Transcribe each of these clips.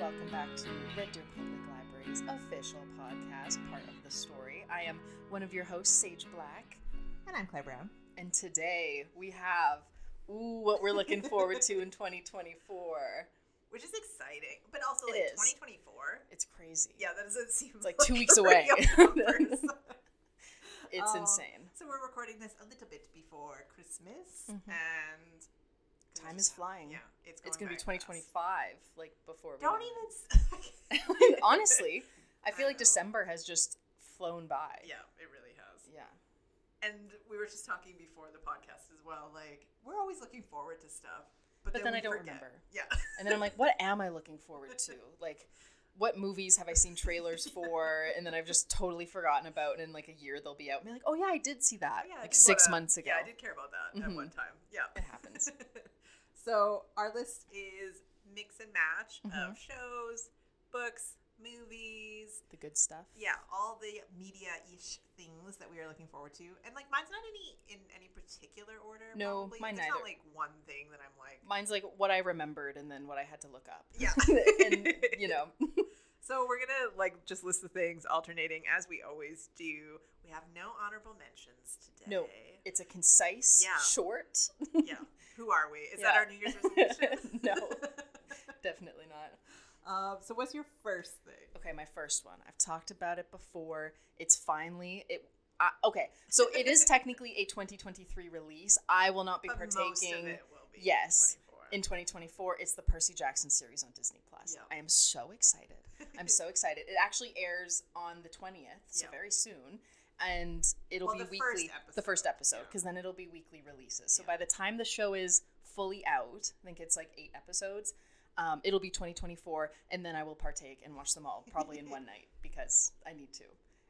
welcome back to Red Deer Public Library's official podcast, part of the story. I am one of your hosts, Sage Black, And I'm Claire Brown. and today we have ooh what we're looking forward to in 2024. Which is exciting, but also It like is. 2024. It's crazy. Yeah, that doesn't seem It's like two weeks away. It's Um, insane. So we're recording this a little bit before Christmas, Mhm. and Time is flying. Yeah, it's going It's gonna be by fast. 2025, like before. we Don't even. Honestly, I I feel like know. December has just flown by. yeah, it really has. Yeah. And we were just talking before the podcast as well. Like we're always looking forward to stuff, but, But then we I don't forget. remember. Yeah. And then I'm like, what am I looking forward to? Like, what movies have I seen trailers for? And then I've just totally forgotten about. And in like a year, they'll be out. And be like, oh yeah, I did see that. Oh, yeah, like six months ago. Yeah, I did care about that Mhm. at one time. Yeah. It happens. So our list is mix and match Mhm. of shows, books, movies. The good stuff. Yeah, all the media-ish things that we are looking forward to, and like mine's not any in any particular order. No, probably. mine There's neither. not like one thing that I'm like. Mine's like what I remembered and then what I had to look up. Yeah. and, you know, So we're gonna like just list the things alternating as we always do. We have no honorable mentions today. no, it's a concise, Yeah. short. yeah. Who are we? Is that our New Year's resolution? No. Definitely not. Um, so what's your first thing? Okay, my first one. I've talked about it before. It's finally it. Okay, so it is technically a 2023 release. I will not be But partaking most of it will be yes, 24. In 2024. It's the Percy Jackson series on Disney Plus. Yeah. I am so excited. I'm so excited. It actually airs on the 20th, so Yeah. very soon. And it'll Well, be the first weekly. the first episode, episode, yeah. because then it'll be weekly releases. So by the time the show is fully out, I think it's like eight episodes. Um, it'll be 2024, and then I will partake and watch them all, probably in one night because I need to.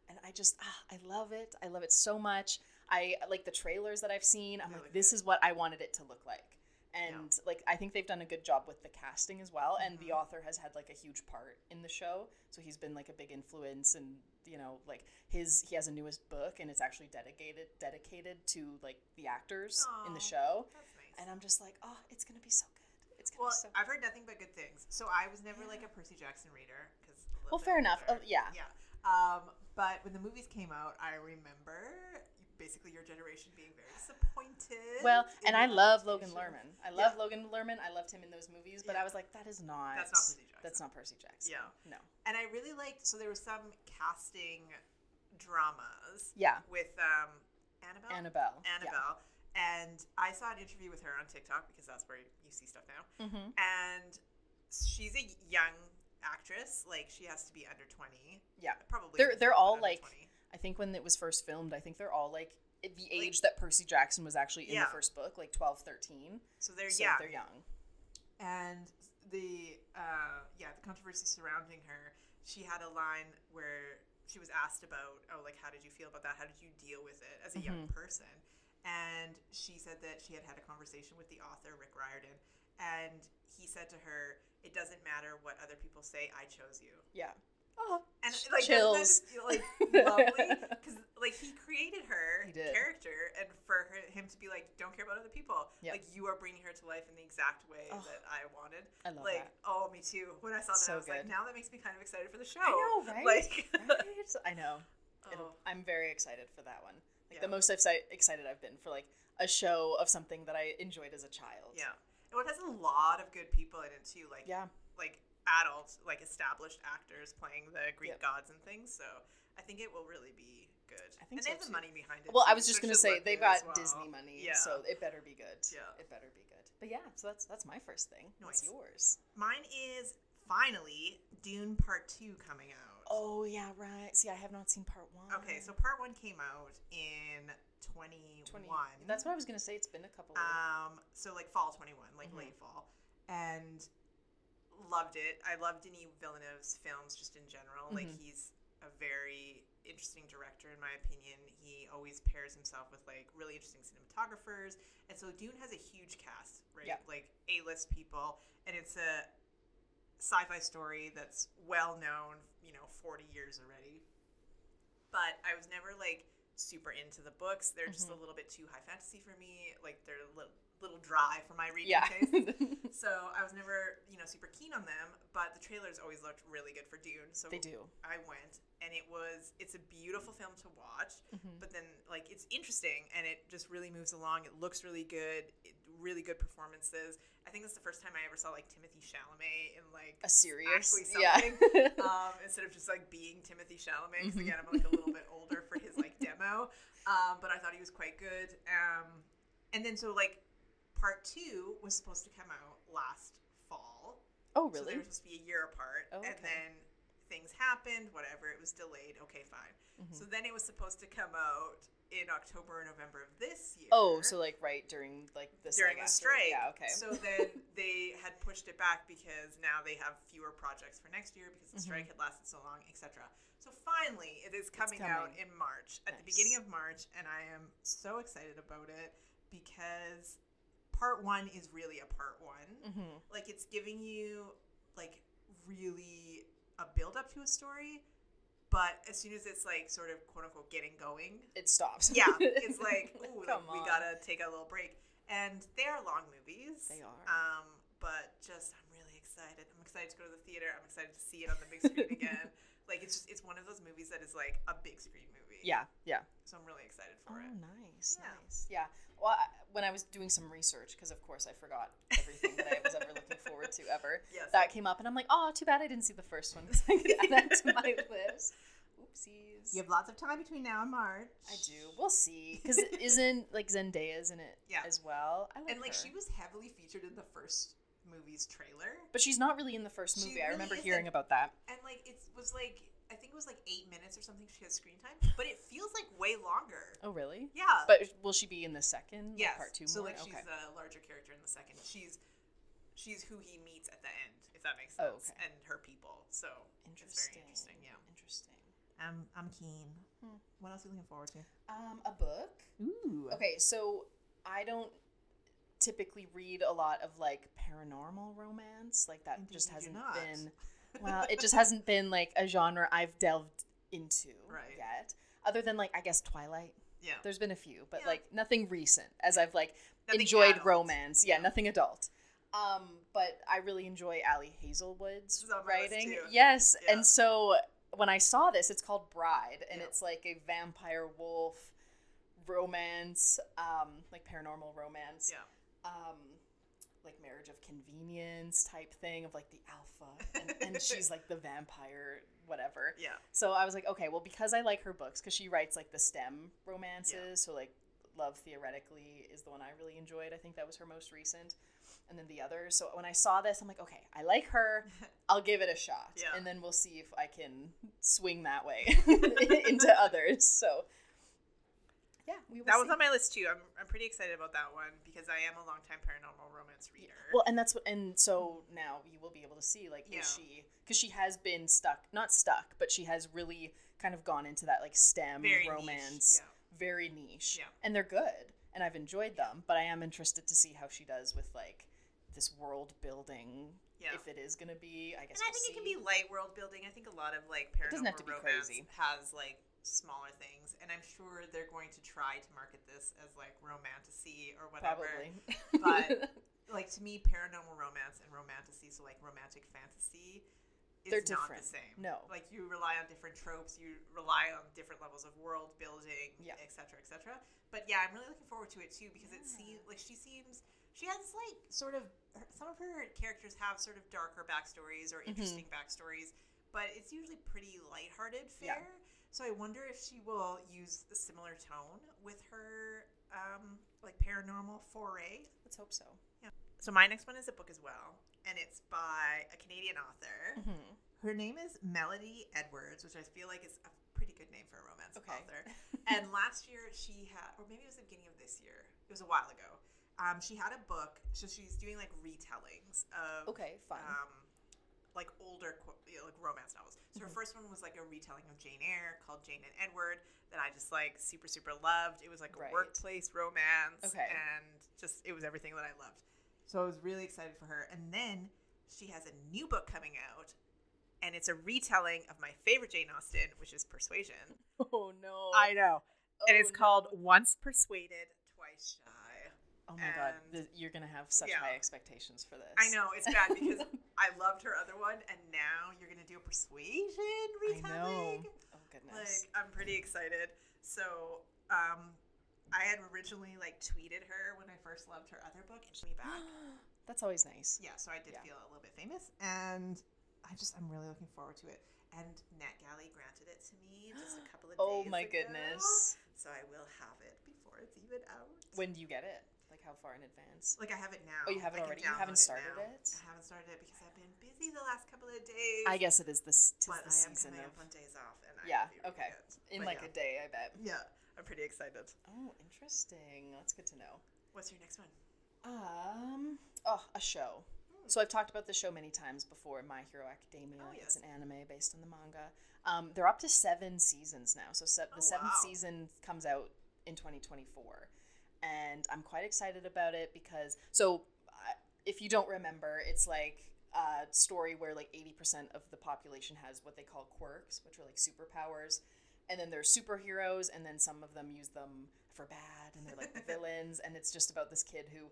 And I just, ah, I love it. I love it so much. I like the trailers that I've seen. I'm like, this is what I wanted it to look like. And like, I think they've done a good job with the casting as well. And the Mhm. author has had like a huge part in the show, so he's been like a big influence. And you know, like his he has a newest book, and it's actually dedicated dedicated to like the actors in the show. Nice. And I'm just like, oh, it's gonna be so good. It's gonna well, be so. I've heard nothing but good things. So I was never like a Percy Jackson reader because. Well, fair enough. Uh, yeah. Yeah. Um, but when the movies came out, I remember basically your generation being very disappointed. Well, and I love Logan. Lerman. I love Yeah. Logan Lerman. I loved him in those movies, but Yeah. I was like, that is not. That's not Percy Jackson. That's not Percy Jackson. Yeah. No. And I really liked. So there was some casting dramas Yeah. with um, Annabelle. Annabelle. Annabelle. And I saw an interview with her on TikTok because that's where you see stuff now. Mm-hmm. And she's a young actress. Like she has to be under twenty. Yeah. Probably. They're- they're all, like, 20. I think when it was first filmed, I think they're all like the age that Percy Jackson was actually in Yeah. the first book, like 12, 13. So they're so young. They're young. and the uh, yeah the controversy surrounding her she had a line where she was asked about oh like how did you feel about that how did you deal with it as a young Mhm. person and she said that she had had a conversation with the author rick riordan and he said to her it doesn't matter what other people say i chose you Yeah. Oh, and like chills. just like lovely because like he created her He character and for her, him to be like don't care about other people Yep. like you are bringing her to life in the exact way Oh, that i wanted I love like that. oh me too when i saw that So i was like now that makes me kind of excited for the show I know, right? like right? I know. Oh, I'm very excited for that one. Like Yeah. the most excited I've been for like a show of something that I enjoyed as a child. yeah and it has a lot of good people in it too like Yeah. like adults like established actors playing the greek Yep. gods and things so i think it will really be good I think and so, they have the money behind it Well, I was just it gonna say they've got well. Disney money, yeah so it better be good. Yeah. it better be good. But yeah, so that's that's my first thing. What's yours? Mine is finally Dune Part 2 coming out. Oh yeah, right. See, I have not seen part one. Okay, so Part 1 came out in 21. 20, That's what I was gonna say. It's been a couple. of Um, so like fall 21, like Mhm. late fall. And loved it. I love Denis Villeneuve's films just in general. Like Mhm. he's a very interesting director in my opinion. He always pairs himself with like really interesting cinematographers. And so Dune has a huge cast, right? Yeah. Like A-list people and it's a sci-fi story that's well known, you know, 40 years already. But I was never like super into the books. They're just a Mhm. little bit too high fantasy for me. Like they're a little little dry for my reading Yeah. taste. So I was never, you know, super keen on them, but the trailers always looked really good for Dune. So they do. I went, and it was it's a beautiful film to watch, Mhm. but then like it's interesting and it just really moves along. It looks really good, it, really good performances. I think that's the first time I ever saw like Timothée Chalamet in like A serious, actually yeah. something, um, instead of just like being Timothée Chalamet. Because Mhm. again, I'm like a little bit older um, but I thought he was quite good. Um, and then so like part two was supposed to come out last fall. oh, really? So they were supposed to be a year apart, Oh, and then things happened. Whatever, it was delayed. Okay, fine. Mhm. So then it was supposed to come out in October or November of this year. Oh, so like right during like the during a strike. Yeah. Okay. So then they had pushed it back because now they have fewer projects for next year because the Mhm. strike had lasted so long, etc. So finally, it is coming, out in March, at the beginning of March, and I am so excited about it because part one is really a part one. hmm Like it's giving you like really a build up to a story, but as soon as it's like sort of quote unquote getting going, It stops. yeah, it's like, ooh, like, we gotta take a little break. And they are long movies. They are. Um, but just I'm really excited. I'm excited to go to the theater. I'm excited to see it on the big screen again. Like it's just it's one of those movies that is like a big screen movie. Yeah. Yeah. So I'm really excited Oh, for it. nice, Yeah. nice. Yeah. Well, I, when I was doing some research, because of course I forgot everything that I was ever looking forward to ever, Yes. that came up, and I'm like, oh, too bad I didn't see the first one because I could add that to my list. Oopsies. you have lots of time between now and March. I do. We'll see. Because isn't like Zendaya's in it Yeah. as well? I like And like her. she was heavily featured in the first movie's trailer. but she's not really in the first She movie. I remember isn't. hearing about that. And like it was like I think it was like eight minutes or something she has screen time, but it feels like way longer. Oh, really? Yeah. But will she be in the second? like, yes. part two so more? like she's okay. a larger character in the second. She's she's who he meets at the end, if that makes sense, Oh, okay. and her people. So it's interesting. very interesting. Yeah. Interesting. I'm I'm keen. Hmm. What else are you looking forward to? Um, a book. Ooh. Okay, so I don't typically read a lot of like paranormal romance. Like that Indeed just hasn't not. been well, it just hasn't been like a genre I've delved into Right. yet. Other than like I guess Twilight. Yeah. There's been a few, but Yeah. like nothing recent as I've like Nothing enjoyed adult. romance. Yeah, Yeah. nothing adult. Um, but I really enjoy Ali Hazelwood's She's on my list, writing. Yes, Yeah. and so when I saw this, it's called Bride, and it's like a vampire wolf romance, um, like paranormal romance, Yeah. um, like marriage of convenience type thing of like the alpha, and, and she's like the vampire, whatever. Yeah. So I was like, okay, well, because I like her books, because she writes like the STEM romances, so like Love Theoretically is the one I really enjoyed. I think that was her most recent. And then the others. So when I saw this, I'm like, okay, I like her. I'll give it a shot. Yeah. And then we'll see if I can swing that way into others. So yeah, we will That was see. on my list too. I'm, I'm pretty excited about that one because I am a longtime paranormal romance reader. Well, and that's what, and so now you will be able to see like Yeah. is she because she has been stuck, not stuck, but she has really kind of gone into that like STEM Very niche, romance, yeah. very niche, Yeah. and they're good, and I've enjoyed them. But I am interested to see how she does with like this world building. Yeah. If it is going to be, I guess. And I we'll think it can be light world building. I think a lot of like doesn't have paranormal romance crazy. has like smaller things, and I'm sure they're going to try to market this as like romantasy or whatever. probably. But like to me, paranormal romance and romantasy, so like romantic fantasy, is They're not different. the same. No. like you rely on different tropes, you rely on different levels of world building, Yeah. et cetera, et cetera. But yeah, I'm really looking forward to it too because it seems like she seems she has like sort of her- some of her characters have sort of darker backstories or Mm-hmm. interesting backstories, but it's usually pretty lighthearted Yeah. So I wonder if she will use a similar tone with her um, like paranormal foray. Let's hope so. Yeah. So my next one is a book as well, and it's by a Canadian author. Mhm. Her name is Melodie Edwards, which I feel like is a pretty good name for a romance Okay. author. and last year she had, or maybe it was the beginning of this year. It was a while ago. Um, she had a book, so she's doing like retellings of Okay, fun. um, like older you know, like romance novels. So her Mhm. first one was like a retelling of Jane Eyre called Jane and Edward that I just like super super loved. It was like a Right. workplace romance, Okay. and just it was everything that I loved. So I was really excited for her. And then she has a new book coming out, and it's a retelling of my favorite Jane Austen, which is Persuasion. oh no. I know, and Oh, it's called Once Persuaded, Twice Shy. Oh my god, And- th- you're gonna have such yeah. high expectations for this. I know it's bad because I loved her other one, and now you're gonna do a persuasion I retelling. know. Oh goodness. Like I'm pretty excited. So, um, I had originally like tweeted her when I first loved her other book, and she me back. That's always nice. yeah, so I did Yeah. feel a little bit famous, and I just I'm really looking forward to it. And NetGalley granted it to me just a couple of days. Oh my ago, goodness. So I will have it before it's even out. When do you get it? Like how far in advance? Like I have it now. Oh, you have it I already. You haven't started now. it? I haven't started it because I've been busy the last couple of days. I guess it is this but the I am season coming of up on days off, and Yeah, I will be reading okay. it. in But like yeah. a day, I bet. Yeah, I'm pretty excited. Oh, interesting. That's good to know. What's your next one? Um, oh, a show. So I've talked about the show many times before. My Hero Academia. Oh, yes. It's an anime based on the manga. Um, they're up to seven seasons now. So se- Oh, the seventh wow. season comes out in 2024, and I'm quite excited about it because so uh, if you don't remember, it's like a story where like 80% of the population has what they call quirks, which are like superpowers. And then there's superheroes, and then some of them use them for bad, and they're like villains. And it's just about this kid who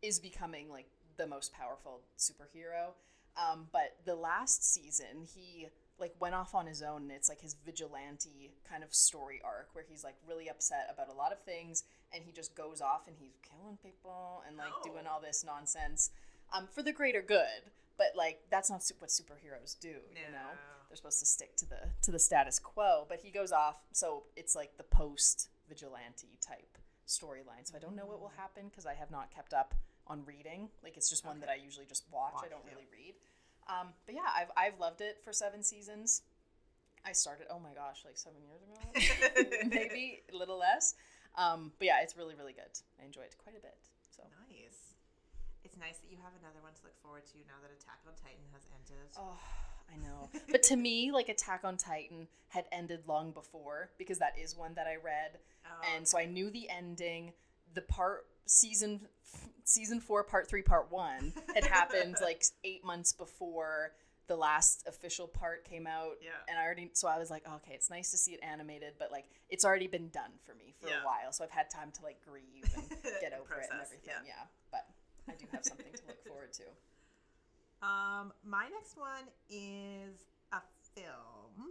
is becoming like the most powerful superhero. Um, but the last season, he like went off on his own, and it's like his vigilante kind of story arc where he's like really upset about a lot of things, and he just goes off and he's killing people and like Oh. doing all this nonsense um, for the greater good. But like that's not su- what superheroes do, you know. They're supposed to stick to the to the status quo, but he goes off, so it's like the post vigilante type storyline. So I don't know what will happen because I have not kept up on reading. Like it's just one that I usually just watch. I don't yeah. really read. Um, but yeah, I've I've loved it for seven seasons. I started. Oh my gosh, like seven years ago, maybe a little less. Um, but yeah, it's really really good. I enjoy it quite a bit. So Nice. It's nice that you have another one to look forward to now that Attack on Titan has ended. Oh, I know. But to me, like Attack on Titan had ended long before because that is one that I read, Oh, and so I knew the ending. The part season season four, part three, part one had happened like eight months before the last official part came out. Yeah. And I already so I was like, okay, it's nice to see it animated, but like it's already been done for me for Yeah. a while, so I've had time to like grieve and get over it and process, everything. Yeah. But I do have something to look forward to. Um, my next one is a film,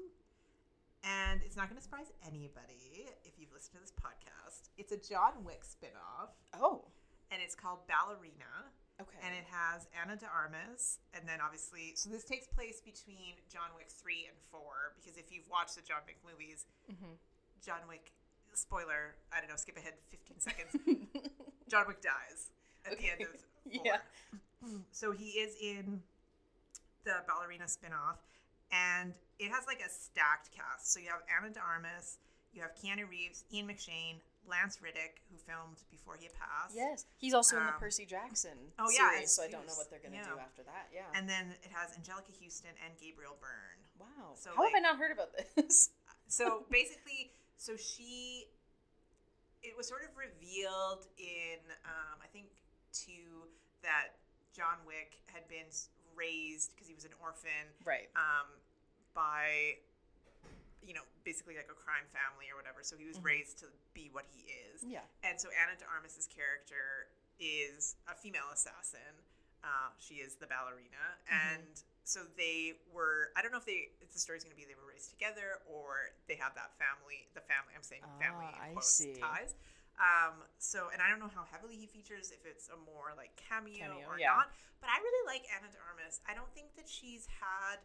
and it's not going to surprise anybody if you've listened to this podcast. It's a John Wick spinoff, Oh. and it's called Ballerina. Okay. And it has Ana de Armas, and then obviously, so this takes place between John Wick 3 and 4, because if you've watched the John Wick movies, Mhm. John Wick, spoiler, I don't know, skip ahead 15 seconds, John Wick dies at the end of 4. Yeah. So he is in the ballerina spinoff, and it has like a stacked cast. So you have Ana de Armas, you have Keanu Reeves, Ian McShane, Lance Reddick, who filmed before he passed. Yes, he's also in the Um, Percy Jackson oh, yeah, series, so I don't know what they're gonna Yeah. do after that. Yeah. And then it has Anjelica Huston and Gabriel Byrne. wow. so, How have I not heard about this? So basically, so she, it was sort of revealed in, um, I think, two that John Wick had been raised because he was an orphan right. um, by, you know, basically like a crime family or whatever. So he was Mhm. raised to be what he is. Yeah. And so Ana de Armas's character is a female assassin. Uh, she is the ballerina, Mm-hmm. and so they were. I don't know if they if the story's going to be they were raised together or they have that family. The family. I'm saying family Ah, in I quotes see. ties. Um, so and I don't know how heavily he features. If it's a more like cameo, Cameo, or yeah. not. But I really like Ana de Armas. I don't think that she's had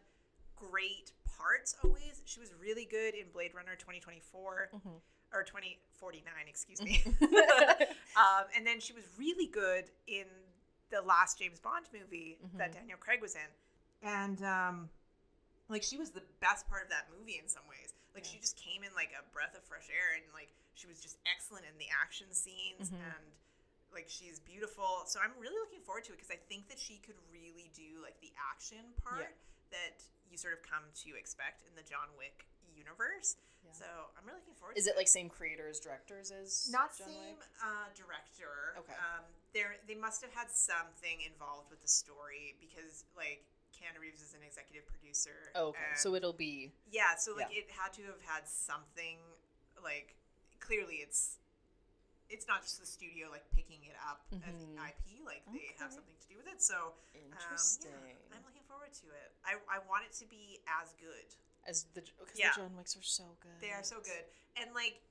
great parts always. She was really good in Blade Runner 2024 Mhm. or 2049, excuse me. um, and then she was really good in the last James Bond movie that Mhm. Daniel Craig was in. And um, like she was the best part of that movie in some ways. Like she just came in like a breath of fresh air and like she was just excellent in the action scenes Mhm. and like she's beautiful. So I'm really looking forward to it because I think that she could really do like the action part that you sort of come to expect in the John Wick universe. Yeah. So I'm really looking forward Is to it like same creators, directors as not John same uh, director. Okay. Um, there they must have had something involved with the story because like Keanu Reeves is an executive producer. Oh, okay. So it'll be yeah, so like it had to have had something like clearly it's it's not just the studio like picking it up as Mhm. IP, like they have something to do with it. So um, Interesting. yeah, I'm looking forward to it. I, I want it to be as good. As the because Yeah. the John Wicks are so good. They are so good. And like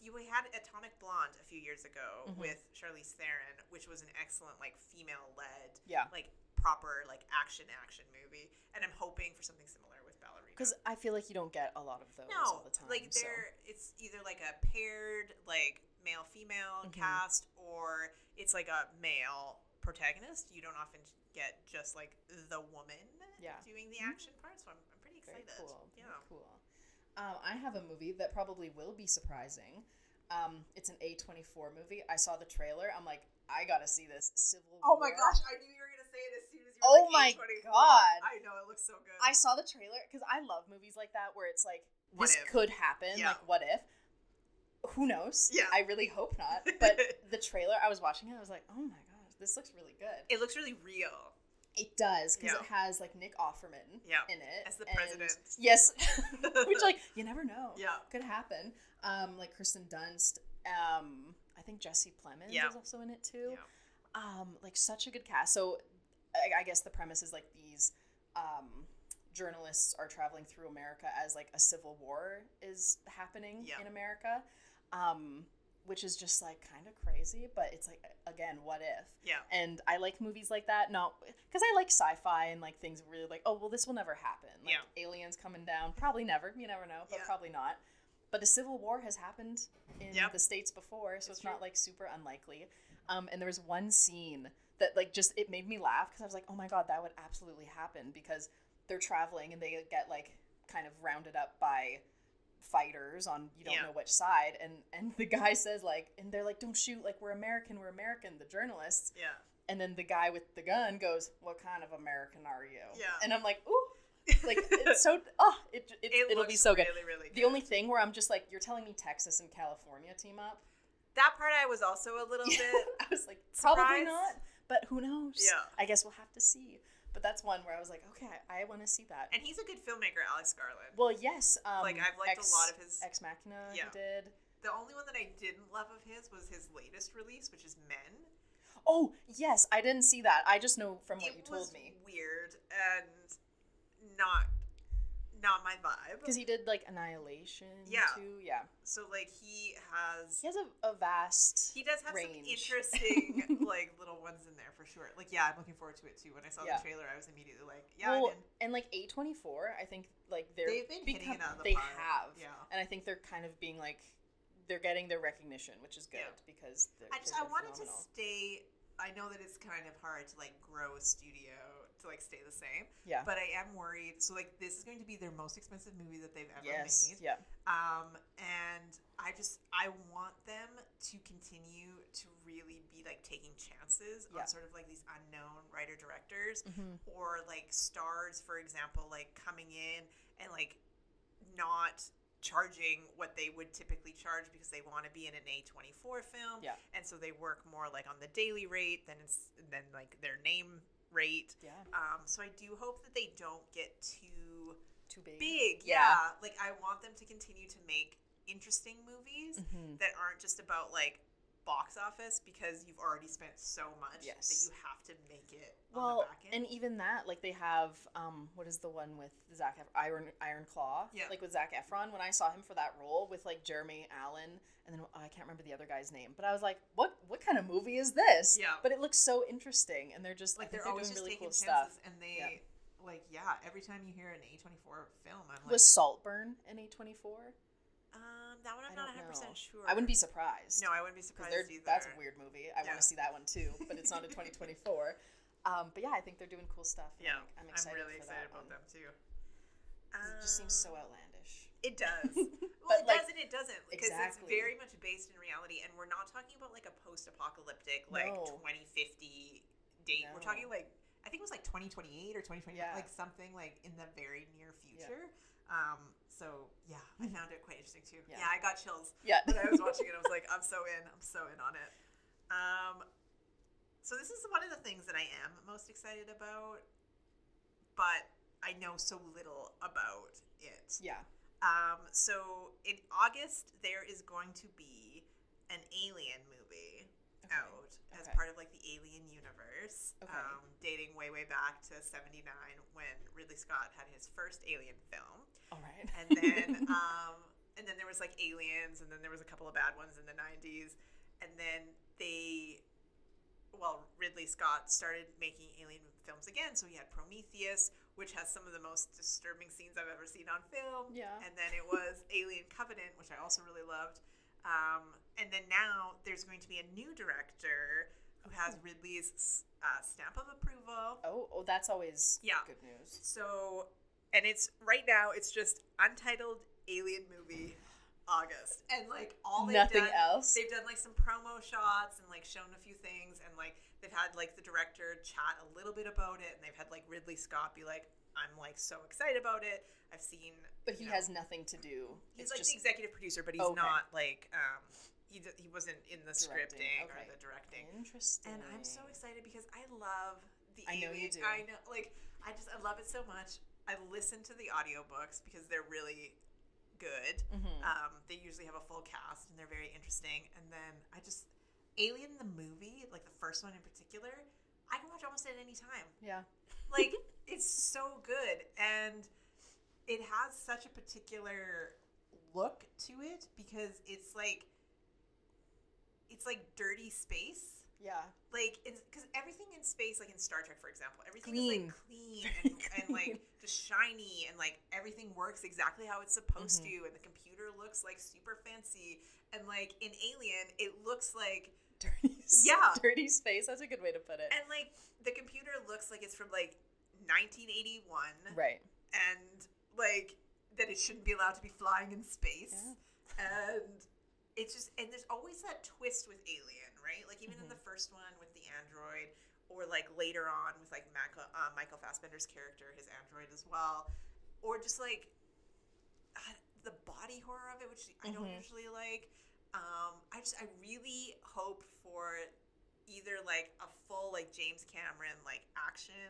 you we had Atomic Blonde a few years ago Mhm. with Charlize Theron, which was an excellent like female led Yeah. like proper like action action movie. And I'm hoping for something similar with Ballerina. Because I feel like you don't get a lot of those no, all the time. like so. they're it's either like a paired like male female Mhm. cast or it's like a male protagonist. You don't often get just like the woman Yeah. doing the Mhm. action part. So I'm, I'm pretty Very excited. cool. Yeah. Very cool. Um, I have a movie that probably will be surprising. Um, it's an A24 movie. I saw the trailer. I'm like, I gotta see this. Civil Oh my gosh, I knew you were gonna say it as soon as you Oh were my A24. God. I know it looks so good. I saw the trailer because I love movies like that where it's like What this if? could happen. Yeah. Like what if? Who knows? Yeah. I really hope not. But the trailer, I was watching it. I was like, oh my gosh, this looks really good. it looks really real. It does because Yeah. it has like Nick Offerman Yeah. in it As the president. Yes, which like you never know. Yeah. could happen. Um, like Kirsten Dunst. Um, I think Jesse Plemons Yeah. is also in it too. Yeah. Um, like such a good cast. So I, I guess the premise is like these um, journalists are traveling through America as like a civil war is happening Yeah. in America, um, which is just like kind of crazy. But it's like again, what if? Yeah. And I like movies like that, not because I like sci-fi and like things really like, oh well, this will never happen. Like Yeah. aliens coming down, probably never. You never know, but Yeah. probably not. But a civil war has happened in Yep. the states before, so It's it's, not like super unlikely. Um, and there was one scene that like just it made me laugh because I was like, oh my god, that would absolutely happen because they're traveling and they get like kind of rounded up by fighters on you don't Yeah. know which side and and the guy says like and they're like don't shoot like we're american we're american the journalists Yeah. and then the guy with the gun goes, "What kind of American are you?" Yeah. And I'm like, "Ooh, like it's so oh, it, it, It it will be so good." really, really The only thing where I'm just like, "You're telling me Texas and California team up?" that part I was also a little bit I was like, "Probably not," but who knows? Yeah. I guess we'll have to see. But that's one where I was like, "Okay, I, want to see that." and he's a good filmmaker, Alex Garland. well, yes, um, Like, I've liked a lot of his- Ex Machina. Yeah. He did. The only one that I didn't love of his was his latest release, which is Men. Oh yes, I didn't see that. I just know from what it you told was me weird and not not my vibe. because he did like Annihilation. Yeah. Too. Yeah. So like he has He has a, a vast. he does have some interesting like little ones in there for sure. Like yeah, I'm looking forward to it too. When I saw Yeah. the trailer, I was immediately like, yeah, well, and like A twenty four, I think like they're They've been hitting it out of the they park. have, Yeah. and I think they're kind of being like they're getting their recognition, which is good Yeah. because they're, I just I wanted to stay. I know that it's kind of hard to like grow a studio to like stay the same, yeah but I am worried. So like this is going to be their most expensive movie that they've ever yes made. yeah Um, and I just I want them to continue to really be like taking chances Yeah. on sort of like these unknown writer directors hmm or like stars, for example, like coming in and like not charging what they would typically charge because they want to be in an A24 film. Yeah. And so they work more like on the daily rate than it's than like their name rate. yeah Um, so I do hope that they don't get too too big big. Yeah. Yeah. Like I want them to continue to make interesting movies hmm that aren't just about like box office because you've already spent so much Yes. that you have to make it on well the back end. and even that like they have um what is the one with Zac Ef- Iron Iron Claw Yeah. like with Zac Efron when I saw him for that role with like Jeremy Allen and then oh, I can't remember the other guy's name but I was like what what kind of movie is this Yeah. but it looks so interesting and they're just like think they're always doing really taking cool chances stuff and they like yeah every time you hear an a24 film i'm like was Saltburn in A24 um that one i'm I not 100% know. sure I wouldn't be surprised no i wouldn't be surprised either that's a weird movie I Yeah. want to see that one too but it's not in 2024 um but yeah I think they're doing cool stuff yeah like, I'm i'm, excited really for excited that about them too 'Cause it just seems so Um, outlandish It does. well, it like- does and it doesn't because Exactly. it's very much based in reality, and we're not talking about like a post-apocalyptic like No. 2050 date. We're talking like I think it was like 2028 or 2029, Yeah. like something like in the very near future. Um. So yeah, I found it quite interesting too. Yeah. Yeah, I got chills yeah when I was watching it. I was like, I'm so in. I'm so in on it. Um. So this is one of the things that I am most excited about, but I know so little about it. yeah Um, so in August, there is going to be an Alien movie. Out as Okay. part of like the Alien universe, Okay. um, dating way way back to '79 when Ridley Scott had his first Alien film, All right. and then um, and then there was like Aliens, and then there was a couple of bad ones in the '90s, and then they. Well, Ridley Scott started making alien films again, so he had Prometheus, which has some of the most disturbing scenes I've ever seen on film. Yeah. And then it was Alien Covenant, which I also really loved. Um, and then now there's going to be a new director who has Ridley's uh, stamp of approval. oh, oh, that's always Yeah. good news. So, and it's right now it's just untitled alien movie August, and like all they've Nothing done, else? They've done like some promo shots and like shown a few things, and like they've had like the director chat a little bit about it, and they've had like Ridley Scott be like, "I'm like so excited about it." I've seen, But he know, has nothing to do. He's It's like just the executive producer, but he's Okay. not like um he d- he wasn't in the Directing, scripting okay. or the directing. interesting. And I'm so excited because I love the I know you do. I know like I just I love it so much. I listen to the audiobooks because they're really good. Mhm. Um, they usually have a full cast and they're very interesting. And then I just Alien the movie, like the first one in particular, I can watch almost at any time Yeah. like it's so good and it has such a particular look to it because it's like it's like dirty space Yeah. like because everything in space like in star trek for example everything Clean. is like clean and, and like just shiny and like everything works exactly how it's supposed Mm-hmm. to and the computer looks like super fancy and like in alien it looks like Dirty. Yeah. Dirty space. That's a good way to put it. and like the computer looks like it's from like 1981 right. and like that it shouldn't be allowed to be flying in space and it's just and there's always that twist with alien right? Like even in the first one with the android or like later on with like michael, uh, michael fassbender's character his android as well or just like uh, the body horror of it which i don't Mhm. usually like. Um i just i really hope for either like a full like james cameron like action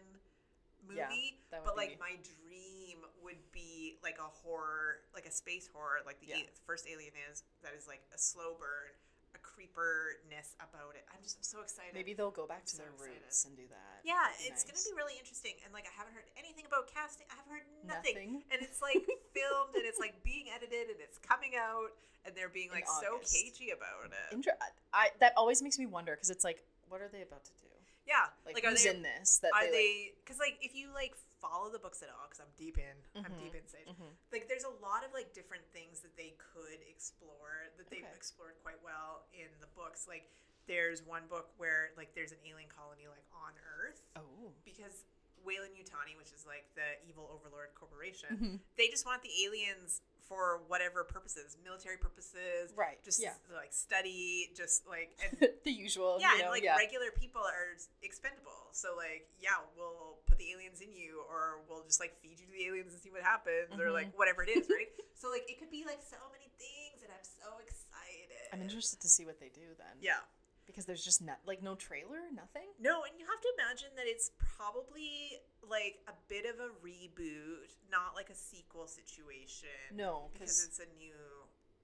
movie Yeah, but like be- my dream would be like a horror like a space horror like the Yeah. first alien is that is like a slow burn a creeperness about it i'm just i'm so excited Maybe they'll go back I'm to so their excited. roots and do that. yeah That'd it's gonna be really interesting and like i haven't heard anything about casting i haven't heard nothing, Nothing. and it's like filmed and it's like being edited and it's coming out and they're being In like so cagey about it Inter- I that always makes me wonder because it's like, what are they about to do? Yeah Like, like, are who's they in this? That are they, because like if you like follow the books at all because i'm deep in i'm Mhm. deep in sage Mhm. like there's a lot of like different things that they could explore that they've Okay. explored quite well in the books like there's one book where like there's an alien colony like on earth oh. because Weyland Yutani, which is like the evil overlord corporation, Mhm. they just want the aliens for whatever purposes, military purposes, Right, Just yeah. like study, just like and the usual. yeah, you know, and like yeah. regular people are expendable. So like, yeah, we'll put the aliens in you, or we'll just like feed you to the aliens and see what happens, or Mhm. like whatever it is, right? so like, it could be like so many things, and I'm so excited. I'm interested to see what they do then. Yeah. Because there's just not like no trailer, nothing. No, and you have to imagine that it's probably like a bit of a reboot, not like a sequel situation. No, because it's a new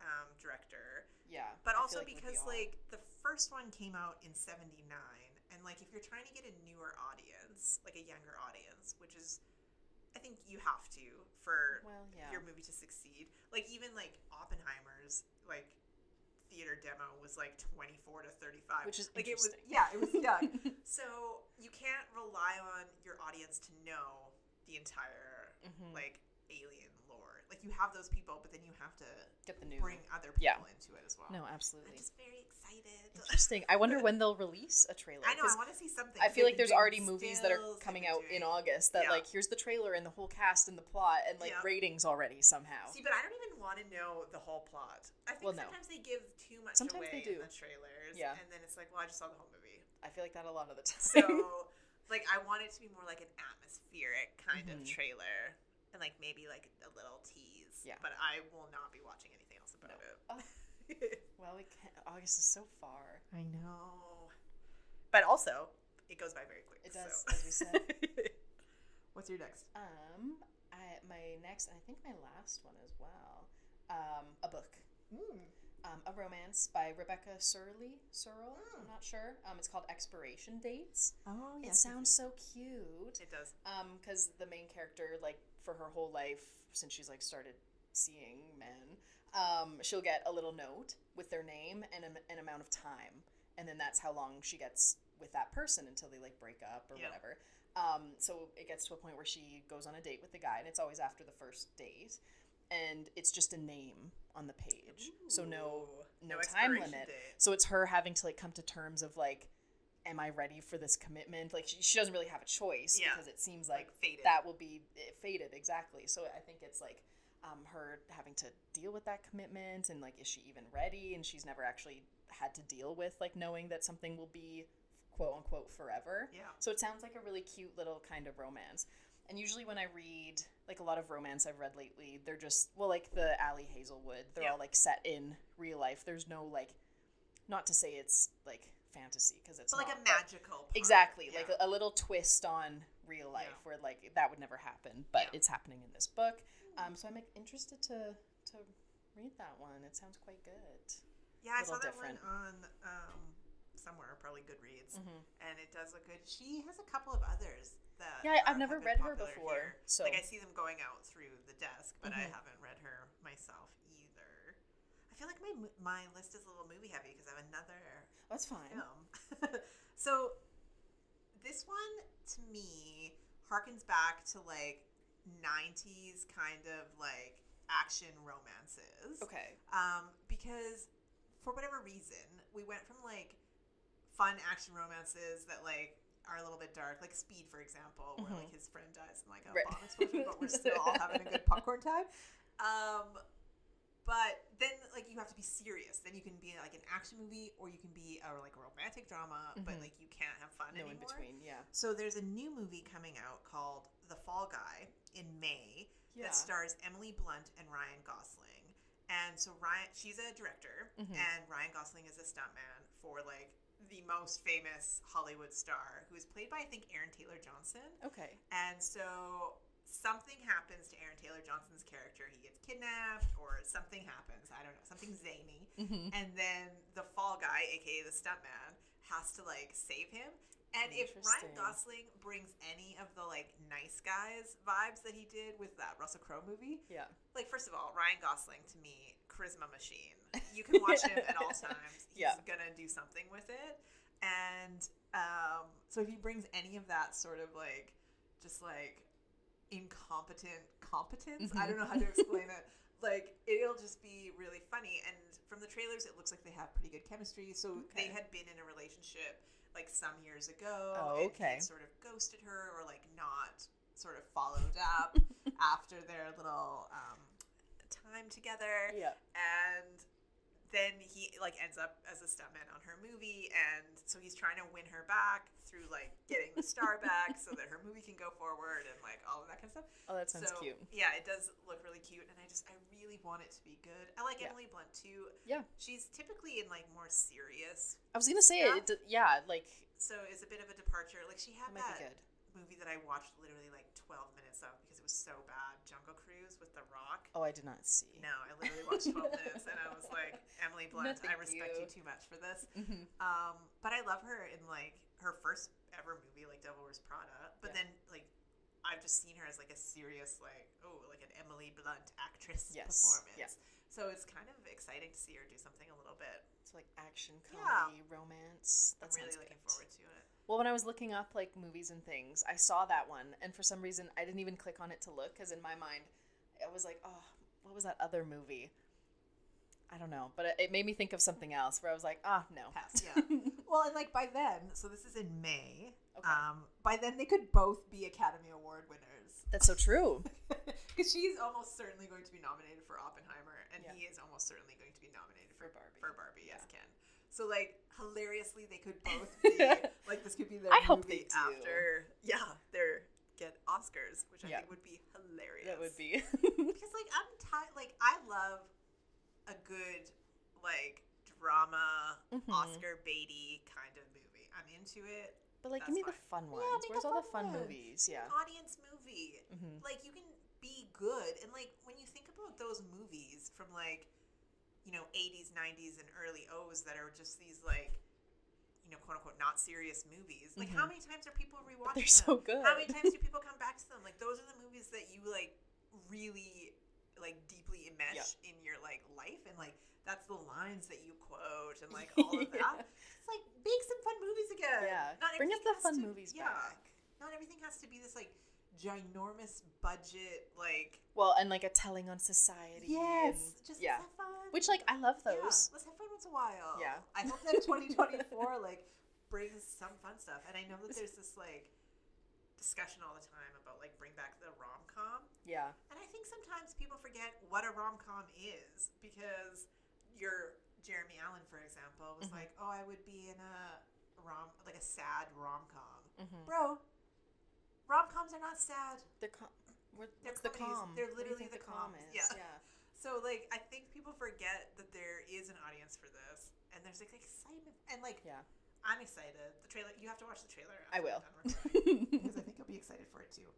um, director. Yeah. But I also like it would be because like the first one came out in 79 and like if you're trying to get a newer audience, like a younger audience, which is I think you have to for Well, yeah. your movie to succeed. Like even like Oppenheimer's like theater demo was like 24 to 35 Which is like it was yeah it was young so you can't rely on your audience to know the entire Mhm. like alien like you have those people but then you have to Get the new. bring other people Yeah. into it as well No, absolutely. i'm just very excited Interesting. I wonder when they'll release a trailer. i know i want to see something I feel like there's already movies that are coming out in August that Yeah. like here's the trailer and the whole cast and the plot and like Yeah. ratings already somehow. See, but I don't even want to know the whole plot. I think Well, no. sometimes they give too much Sometimes they away in do. the trailers, Yeah. and then it's like, well, I just saw the whole movie. I feel like that a lot of the time. So, like, I want it to be more like an atmospheric kind of Mhm. trailer, and like maybe like a little tease. Yeah. But I will not be watching anything else about Oh. it. well, we can't. August is so far. I know. But also, it goes by very quick. It does, so. as we said. What's your next? Um, I my next and I think my last one as well. Um, a book. Mm. Um, a romance by Rebecca Surley. Serle, Mm. I'm not sure. Um, it's called Expiration Dates. Oh, yeah. it sounds so cute. It does. Um, because the main character, like, for her whole life, since she's like started seeing men, um, she'll get a little note with their name and a, an amount of time, and then that's how long she gets with that person until they like break up or Yeah. whatever. Um, so it gets to a point where she goes on a date with the guy, and it's always after the first date, and it's just a name on the page, so no Ooh, no, time limit. date. So it's her having to like come to terms of like, am I ready for this commitment? Like she, she doesn't really have a choice Yeah. because it seems like, Like, fated. that will be it, fated exactly. So I think it's like um, her having to deal with that commitment and like is she even ready? And she's never actually had to deal with like knowing that something will be quote unquote forever. Yeah. So it sounds like a really cute little kind of romance. And usually when I read like a lot of romance I've read lately, they're just well like the Ali Hazelwood. They're Yeah. all like set in real life. There's no like not to say it's like fantasy because it's But like not, a magical. part. exactly Yeah. like a, a little twist on real life Yeah. where like that would never happen, but Yeah. it's happening in this book. Um, so I'm like, interested to to read that one. It sounds quite good. Yeah, I saw that one on um, somewhere, probably Goodreads, Mhm. and it does look good. She has a couple of others that. Yeah, I've never read her before, here. so- like I see them going out through the desk, but I Mhm. haven't read her myself. I feel like my my list is a little movie heavy because I have another That's fine. film. so this one to me harkens back to like 90s kind of like action romances. Okay. Um, because for whatever reason, we went from like fun action romances that like are a little bit dark, like Speed, for example, where Mhm. like his friend dies in like a Right. bomb explosion, but we're still all having a good popcorn time. Um, but then like you have to be serious. Then you can be like an action movie, or you can be a like a romantic drama, but Mhm. like you can't have fun No in between. Yeah. So there's a new movie coming out called The Fall Guy in May Yeah. that stars Emily Blunt and Ryan Gosling. And so Ryan, she's a director, Mhm. and Ryan Gosling is a stuntman for like the most famous Hollywood star, who is played by I think Aaron Taylor Johnson. Okay. And so something happens to Aaron Taylor Johnson's character. He gets kidnapped, or something happens. I don't know, something zany. Mm-hmm. And then the fall guy, aka the stuntman, has to like save him. And if Ryan Gosling brings any of the like nice guys vibes that he did with that Russell Crowe movie, Yeah. like first of all, Ryan Gosling to me, charisma machine. You can watch him at all times. He's Yeah. gonna do something with it. And um, so if he brings any of that sort of like just like incompetent competence, I don't know how to explain it. Like it'll just be really funny. And from the trailers, it looks like they have pretty good chemistry. So they had been in a relationship like some years ago. Oh, okay. sort of ghosted her or like not sort of followed up after their little um, time together Yeah. and then he like ends up as a stuntman on her movie and so he's trying to win her back through like getting the star back so that her movie can go forward and like all of that kind of stuff Oh, that sounds so cute. yeah it does look really cute and i just i really want it to be good i like Yeah. emily blunt too Yeah. she's typically in like more serious I was gonna say Yeah. it. yeah. Like so it's a bit of a departure like she had that that movie that i watched literally like 12 minutes of was so bad jungle cruise with the rock Oh, I did not see. No, I literally watched 12 minutes and I was like, Emily Blunt, No, I respect you. you. too much for this. Mm-hmm. Um, but I love her in like her first ever movie, like Devil Wears Prada. But Yeah. then like I've just seen her as like a serious, like oh, like an Emily Blunt actress Yes, performance. yeah. So it's kind of exciting to see her do something a little bit. So like action, Yeah. comedy, romance. That I'm really looking good. forward to it. Well, when I was looking up like movies and things, I saw that one, and for some reason, I didn't even click on it to look because in my mind, I was like, oh, what was that other movie? I don't know, but it, made me think of something else where I was like, ah, no. Pass, yeah. Well, and like by then, so this is in May. Okay. Um, by then they could both be Academy Award winners. That's so true. Because she's almost certainly going to be nominated for Oppenheimer, and Yeah. he is almost certainly going to be nominated for, For Barbie. For Barbie, yes, Yeah. Ken. So like hilariously, they could both be like this could be their I hope movie after yeah, their get Oscars, which I Yeah. think would be hilarious. that would be. because like I'm tired. Like I love a good like drama Mhm. Oscar baity kind of movie. I'm into it. But like, give me the fine. fun Yeah, ones. make Where's all the fun fun one. movies? Yeah. Audience movie. hmm like you can be good and like when you think about those movies from like you know, 80s, 90s, and early O's that are just these like, you know, quote unquote, not serious movies. Like, how many times are people rewatching they're them? so good. How many times do people come back to them? Like, those are the movies that you like really like deeply enmesh in your like life, and like that's the lines that you quote and like all of that. Like make some fun movies again. Yeah. Not Bring us everything the fun to- movies yeah. back. Not everything has to be this like ginormous budget like Well, and like a telling on society. and- just yeah. have fun. Which like I love Yeah, those. let's have fun once a while. Yeah. I hope that 2024 like brings some fun stuff. And I know that there's this like discussion all the time about like bring back the rom com. Yeah. And I think sometimes people forget what a rom com is because your Jeremy Allen, for example, was Mhm. like, "Oh, I would be in a rom like a sad rom com." Mm-hmm. Bro, rom coms are not sad. They're com- what, They're the calm? They're What do you literally the calm is. Yeah. yeah. So like I think people forget that there is an audience for this, and there's like excitement and like Yeah. I'm excited. The trailer. You have to watch the trailer. I will. because I think you'll be excited for it too.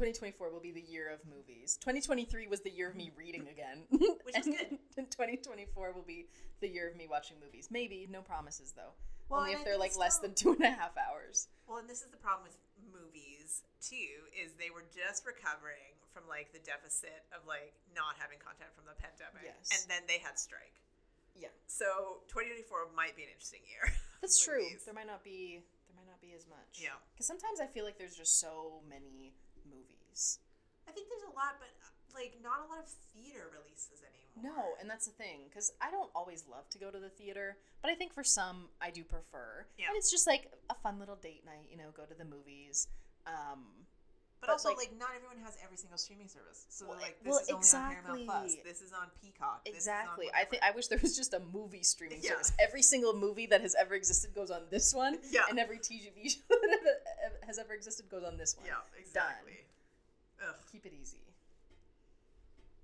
2024 will be the year of movies. 2023 was the year of me reading again. Which is And- good. And 2024 will be the year of me watching movies. Maybe, no promises though. Well, Only if they're like less than two and a half hours. Well, and this is the problem with movies too, is they were just recovering from like the deficit of like not having content from the pandemic, Yes. and then they had strike. Yeah. So 2024 might be an interesting year. That's true. There might not be there might not be as much. Yeah. Because sometimes I feel like there's just so many movies. I think there's a lot, but uh, like not a lot of theater releases anymore. No, and that's the thing. Because I don't always love to go to the theater, but I think for some I do prefer. Yeah. And it's just like a fun little date night, you know, go to the movies. Um, But, But, also, like- like, not everyone has every single streaming service. So, Well, like, this well, is only on Paramount Plus. This is on Peacock. this is on exactly. I think. I wish there was just a movie streaming Yeah. service. Every single movie that has ever existed goes on this one. Yeah. And every TV show that has ever existed goes on this one. Yeah, exactly. Ugh. Keep it easy.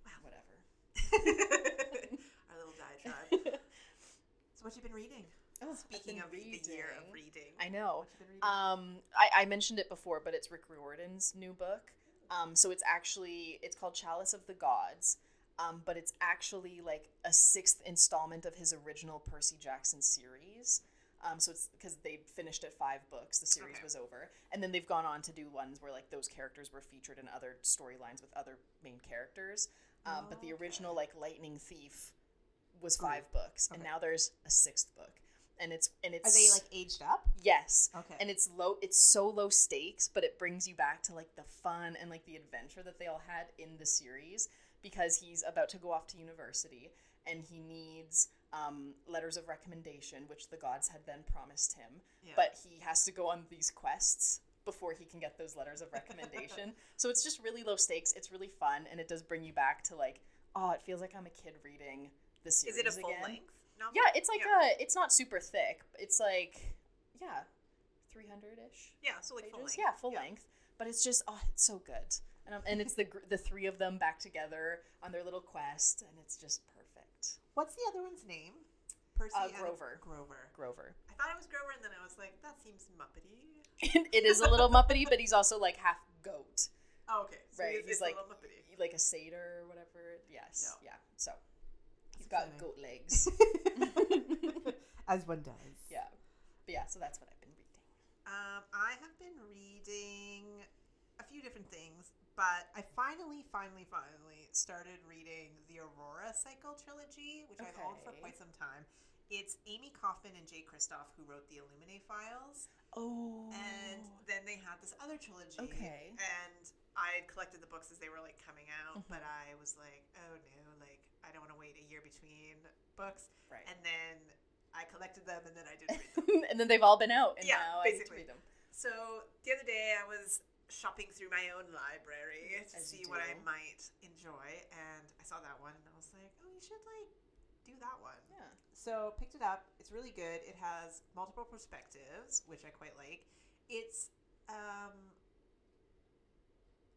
Wow. Whatever. Our little diatribe. so, what you been reading? Oh, Speaking of the year of reading, I know. what you been reading? Um, I, I mentioned it before, but it's Rick Riordan's new book. Um, so it's actually it's called Chalice of the Gods, um, but it's actually like a sixth installment of his original Percy Jackson series. Um, so it's because they finished at five books, the series Okay. was over, and then they've gone on to do ones where like those characters were featured in other storylines with other main characters. Um, But the original like Lightning Thief was Grew. five books, and now there's a sixth book, and it's and it's Are they like aged up? yes, Okay. and it's low it's so low stakes but it brings you back to like the fun and like the adventure that they all had in the series because he's about to go off to university and he needs um, letters of recommendation which the gods had then promised him Yeah. but he has to go on these quests before he can get those letters of recommendation so it's just really low stakes it's really fun and it does bring you back to like oh it feels like i'm a kid reading the series is it a full again. length? novel? Yeah, it's like yeah. a. It's not super thick. It's like, yeah, three hundred ish yeah, so like full length. Yeah, full length. But it's just oh, it's so good. And um, and it's the the three of them back together on their little quest, and it's just perfect. What's the other one's name? Percy Uh, Grover. Grover. Grover. I thought it was Grover, and then I was like, that seems muppety. it is a little muppety, but he's also like half goat, Oh, okay. So Right, He's, he's like- a little muppety. like a satyr or whatever. Yes. Yeah. Yeah. So he's got goat legs. As one does. yeah. But yeah. So that's what I've been reading. Um, I have been reading a few different things, but I finally, finally, finally started reading the Aurora Cycle trilogy, which I've owned for quite some time. It's Amie Kaufman and Jay Kristoff who wrote the Illuminae files, Oh. and then they had this other trilogy. Okay. And I had collected the books as they were like coming out, Mhm. but I was like, oh no, like I don't want to wait a year between books. right. And then I collected them, and then I didn't read them. and then they've all been out, and Yeah, now I get to read them. So the other day I was shopping through my own library to see what I might enjoy, and I saw that one, and I was like, oh, you should like do that one. Yeah. So picked it up. It's really good. It has multiple perspectives, which I quite like. It's um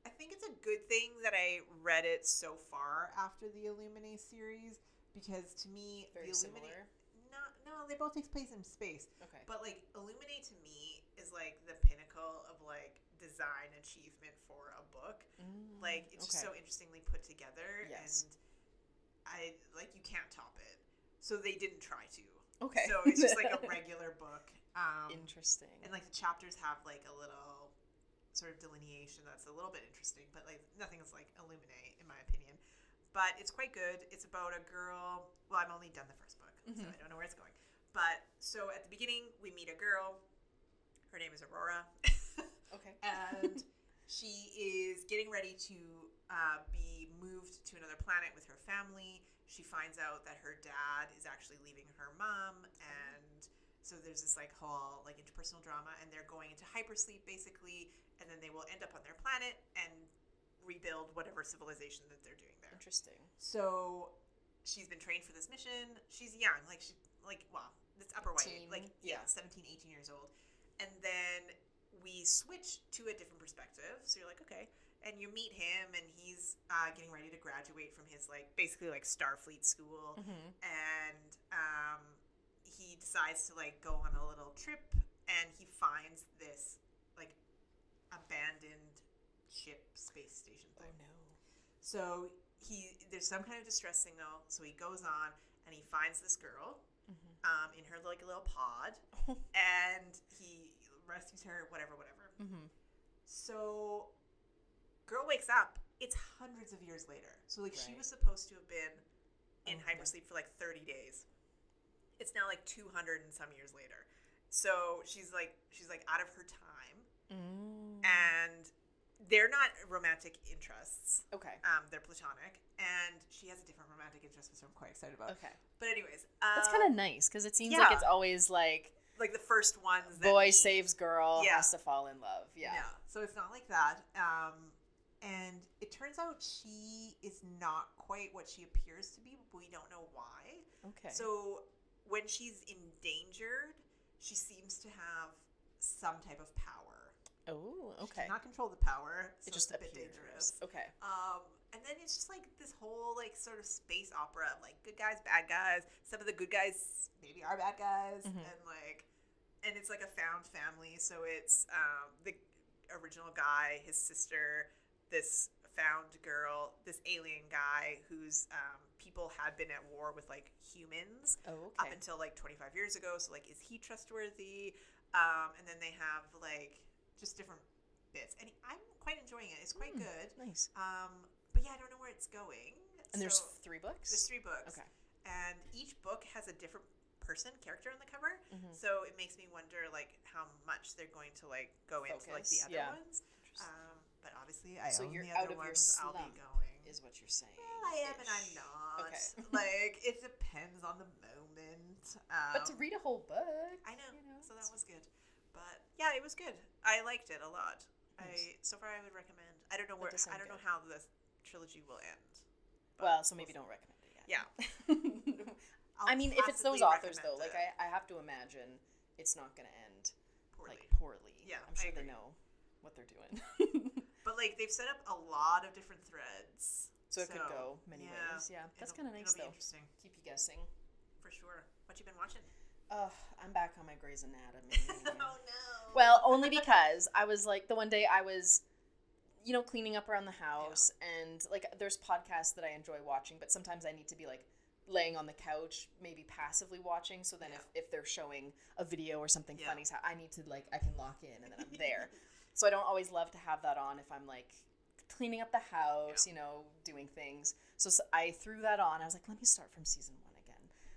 I think it's a good thing that I read it so far after the Illuminae series because to me Very the Illuminae similar. no no they both take place in space Okay. but like Illuminae to me is like the pinnacle of like design achievement for a book. Mm, Like it's just so interestingly put together Yes. and I like you can't top it. So they didn't try to. Okay. So it's just like a regular book. Um, Interesting. and like the chapters have like a little sort of delineation that's a little bit interesting, but like nothing is like Illuminae in my opinion. But it's quite good. It's about a girl. Well, I've only done the first book, so Mhm. I don't know where it's going. But so at the beginning, we meet a girl. Her name is Aurora, okay. and she is getting ready to uh, be moved to another planet with her family. She finds out that her dad is actually leaving her mom, and so there's this like whole like interpersonal drama, and they're going into hypersleep basically, and then they will end up on their planet and rebuild whatever civilization that they're doing there. Interesting. So she's been trained for this mission. She's young, like she like well, it's upper white, like yeah, yeah. 17, 18 years old. And then we switch to a different perspective. So you're like, okay. And you meet him and he's uh, getting ready to graduate from his like basically like Starfleet school Mm-hmm. and um, he decides to like go on a little trip and he finds this like abandoned ship space station thing. Oh no. So he there's some kind of distress signal. So he goes on and he finds this girl. Um, in her like little pod, and he rescues her. Whatever, whatever. Mm-hmm. So girl wakes up. It's hundreds of years later. So like she was supposed to have been in Okay. hypersleep for like 30 days. It's now like 200 and some years later. So she's like she's like out of her time, Mm. and they're not romantic interests. okay. Um, they're platonic, and she has a different romantic interest, which I'm quite excited about. Okay. But anyways, uh, That's kind of nice because it seems like it's always like like the first ones. That boy meet. saves girl Yeah. has to fall in love. Yeah. yeah. So it's not like that. Um, and it turns out she is not quite what she appears to be, but we don't know why. Okay. So when she's endangered, she seems to have some type of power. Oh, She okay. cannot control the power. So it just it's a bit appears. dangerous. Okay. Um, and then it's just like this whole like sort of space opera of like good guys, bad guys. Some of the good guys maybe are bad guys, Mhm. and like, and it's like a found family. So it's um, the original guy, his sister, this found girl, this alien guy whose um, people had been at war with like humans Oh, up until like 25 years ago. So like, is he trustworthy? Um, and then they have like just different bits, and I'm quite enjoying it. It's quite Hmm. good. nice. Um, but yeah, I don't know where it's going. And there's three books. there's three books. Okay. And each book has a different person, character on the cover. Mhm. So it makes me wonder like how much they're going to like go into like the other yeah. ones. Um, but obviously I So own you're the out other ones. I'll be going. is what you're saying. well, I am and I'm not. Okay. like it depends on the moment. Um, But to read a whole book, I know, you know, so that was good. But yeah, it was good. I liked it a lot. I so far I would recommend. I don't know where I don't know how the trilogy will end. Well, so we'll maybe don't recommend it yet. Yeah. I'll mean, if it's those authors though, recommend like I, I have to imagine it's not going to end poorly. like poorly. Yeah, I'm I sure they know what they're doing. but like they've set up a lot of different threads. so it could go many yeah, ways. Yeah, that's kind of nice though. interesting Keep you guessing. for sure. What you been watching? Ugh, I'm back on my Grey's Anatomy. oh no. Well, only because I was like the one day I was, you know, cleaning up around the house, and like there's podcasts that I enjoy watching, but sometimes I need to be like laying on the couch, maybe passively watching. So then Yeah. if, if they're showing a video or something Yeah. funny, so I need to like I can lock in and then I'm there. so I don't always love to have that on if I'm like cleaning up the house, you know, doing things. So, I threw that on. I was like, let me start from season.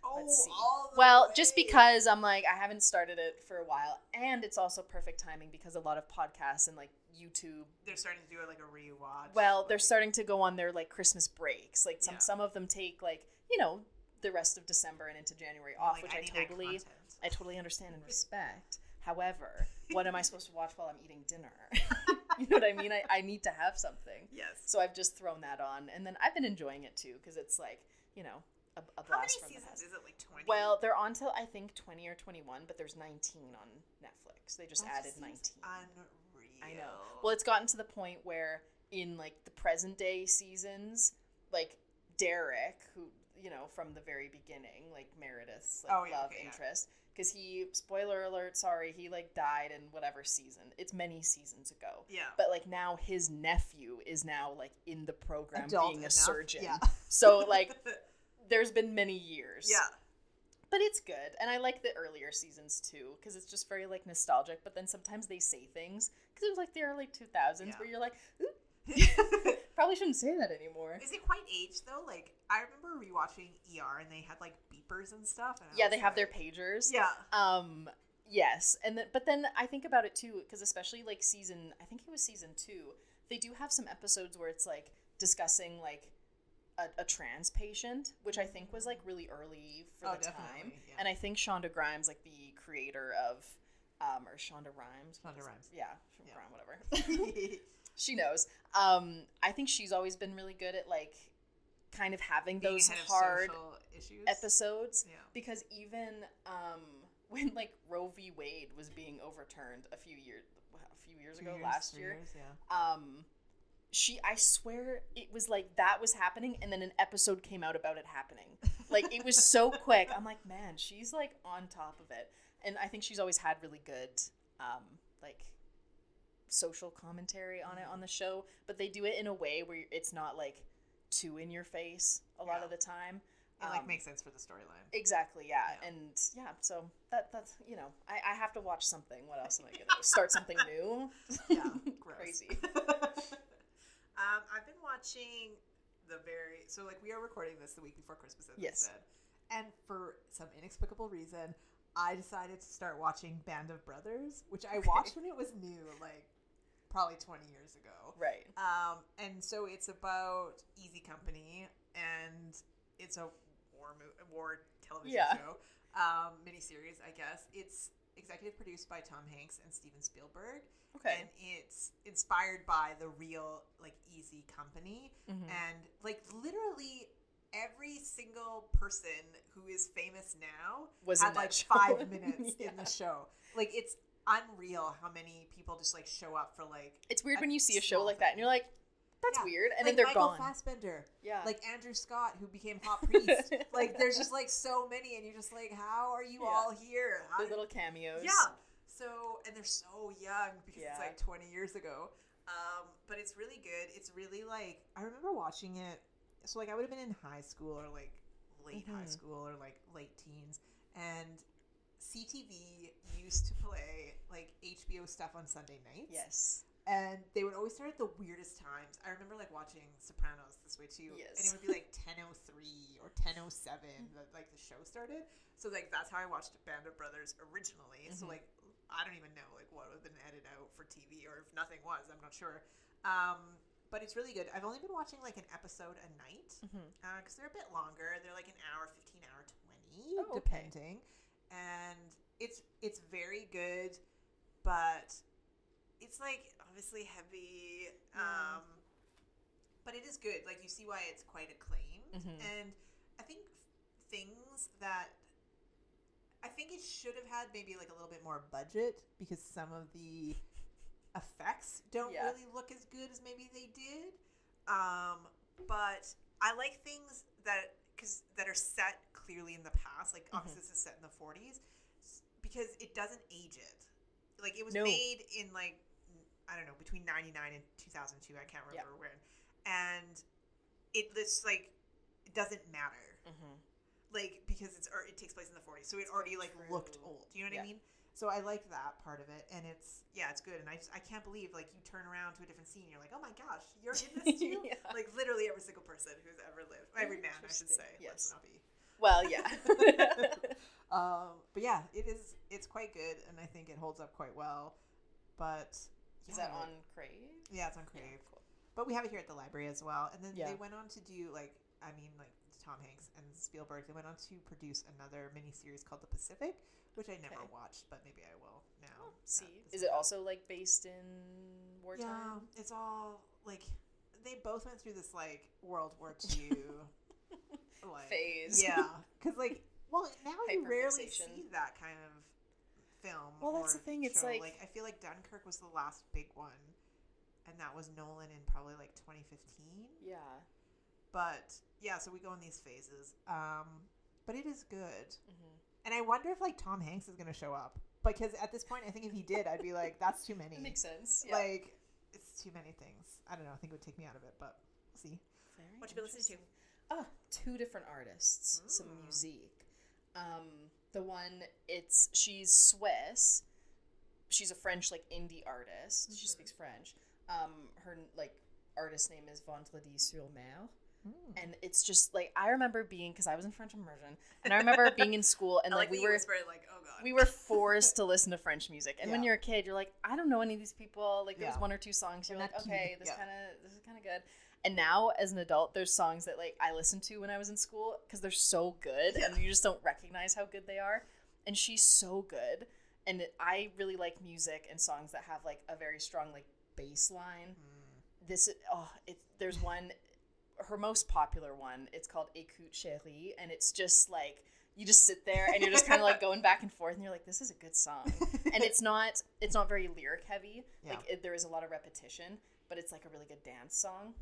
Oh, let's see. all the Well, just because I'm like I haven't started it for a while, and it's also perfect timing because a lot of podcasts and like YouTube. they're starting to do like a rewatch. Well, they're starting to go on their like Christmas breaks. Like some Yeah. some of them take like you know the rest of December and into January off, like, which I, that totally. I totally understand and respect. However, what am I supposed to watch while I'm eating dinner? you know what I mean? I, I need to have something. Yes. So I've just thrown that on, and then I've been enjoying it too because it's like you know a, a How many blast from the seasons past. is it? Like twenty. Well, they're on till I think twenty or twenty one, but there's nineteen on Netflix. They just That added seems nineteen. Unreal. I know. Well, it's gotten to the point where in like the present day seasons, like Derek, who you know from the very beginning, like Meredith's like Oh, yeah, love okay, yeah. interest, because he spoiler alert, sorry, he like died in whatever season. It's many seasons ago. yeah. But like now his nephew is now like in the program Adult being a enough, surgeon. yeah. So like there's been many years. Yeah. But it's good. And I like the earlier seasons too because it's just very like nostalgic, but then sometimes they say things cuz it was like the early 2000s Yeah. where you're like, "Ooh, probably shouldn't say that anymore." Is it quite aged though? Like I remember rewatching ER and they had like beepers and stuff. And Yeah, they have their pagers. Yeah. Um yes, and then but then I think about it too because especially like season I think it was season 2, they do have some episodes where it's like discussing like a, a trans patient, which I think was like really early for Oh, the time. yeah. And I think Shonda Grimes, like the creator of um or Shonda Rhimes. Shonda Rhimes. Yeah, Yeah. Rhyme, whatever. she knows. Um, I think she's always been really good at like kind of having Being those hard issues. episodes Yeah. because even um, when like Roe v. Wade was being overturned a few years a few years ago years, last year, years, yeah. um, she I swear it was like that was happening and then an episode came out about it happening. Like it was so quick. I'm like, man, she's like on top of it, and I think she's always had really good um, like social commentary on it on the show, but they do it in a way where it's not like too in your face a lot Yeah. of the time. It like Um, makes sense for the storyline. Exactly, yeah. Yeah. And yeah, so that that's you know, I, I have to watch something. What else am I gonna do? Start something new? Yeah. Crazy. Um, I've been watching the very so like we are recording this the week before Christmas, as Yes. I said, and for some inexplicable reason, I decided to start watching Band of Brothers, which I watched when it was new, like probably twenty years ago. Right. Um, and so it's about Easy Company, and it's a war mo- war television Yeah. show, um, miniseries, I guess. It's executive produced by Tom Hanks and Steven Spielberg, Okay. and it's inspired by the real like Easy Company, Mhm. and like literally every single person who is famous now Was had like show. five minutes in the show. Like it's unreal how many people just like show up for like It's weird when you see a show like that and you're like, that's Yeah. weird, and like then they're Michael gone. Fassbender, yeah. like Andrew Scott, who became Hot Priest. like, there's just like so many, and you're just like, how are you Yeah. all here? How the did- little cameos. yeah. So, and they're so young because Yeah. it's like 20 years ago. Um, but it's really good. It's really like I remember watching it. So like I would have been in high school or like late high Mhm. school or like late teens, and CTV used to play like HBO stuff on Sunday nights Yes. And they would always start at the weirdest times. I remember like watching Sopranos this way too, yes. and it would be like ten oh three or ten oh seven that like the show started. So like that's how I watched Band of Brothers originally. So Mhm. like I don't even know like what would have been edited out for TV or if nothing was. I'm not sure. Um, but it's really good. I've only been watching like an episode a night because they're a bit longer. They're like an hour, fifteen hour, twenty, Oh, okay. depending. And it's it's very good, but it's like obviously heavy. Yeah. Um, but it is good. Like you see why it's quite acclaimed. Mhm. And I think things that I think it should have had maybe like a little bit more budget because some of the effects don't Yeah. really look as good as maybe they did. Um, but I like things that because that are set clearly in the past. Like obviously Mm-hmm. this is set in the 40s because it doesn't age it. Like it was No. made in like I don't know between 99 and 2002. I can't remember when, and it looks like it doesn't matter Mhm. like because it's or it takes place in the 40s so it already like true. looked old you know what i mean so i like that part of it and it's yeah it's good and i just i can't believe like you turn around to a different scene you're like oh my gosh you're in this too Yeah. like literally every single person who's ever lived every man i should say Yes. let's not be Well, yeah. um but yeah it is it's quite good and i think it holds up quite well but Is yeah, that on Crave? yeah it's on Yeah, crave cool. but we have it here at the library as well. And then Yeah. they went on to do like I mean like Tom Hanks and Spielberg. They went on to produce another miniseries called The Pacific, which I never Okay. watched, but maybe I will now. See, is it also like based in wartime? Yeah, it's all like they both went through this like World War II like Phase. Yeah, because like well now you rarely see that kind of film. Well, that's the thing, it's show. like- I feel like Dunkirk was the last big one, and that was Nolan in probably like 2015. Yeah. But yeah, so we go in these phases. Um, but it is good, hmm and I wonder if like Tom Hanks is gonna show up because at this point, I think if he did, I'd be like, that's too many. That makes sense. Yeah. Like it's too many things. I don't know. I think it would take me out of it, but we'll see. Very What you been listening to? interesting. oh, two different artists, some Mm. music. Um, the one it's she's Swiss. She's a French like indie artist. She Mhm. speaks French. Um, her like artist name is Vendredi sur Mer, and it's just like I remember being because I was in French immersion, and I remember being in school and I like, we were whispered, like, oh god. we were forced to listen to French music. And when you're a kid, you're like, I don't know any of these people. Like there's Yeah. one or two songs. You're They're like, okay, this Yeah. kind of this is kind of good. And now as an adult, there's songs that like I listened to when I was in school because they're so good, and you just don't recognize how good they are. And she's so good, and it, I really like music and songs that have like a very strong like bass line. Mm. This oh, it there's one, her most popular one. It's called Écoute Chérie, and it's just like you just sit there and you're just kind of like going back and forth, and you're like, this is a good song. and it's not it's not very lyric heavy. Like it, there is a lot of repetition, but it's like a really good dance song.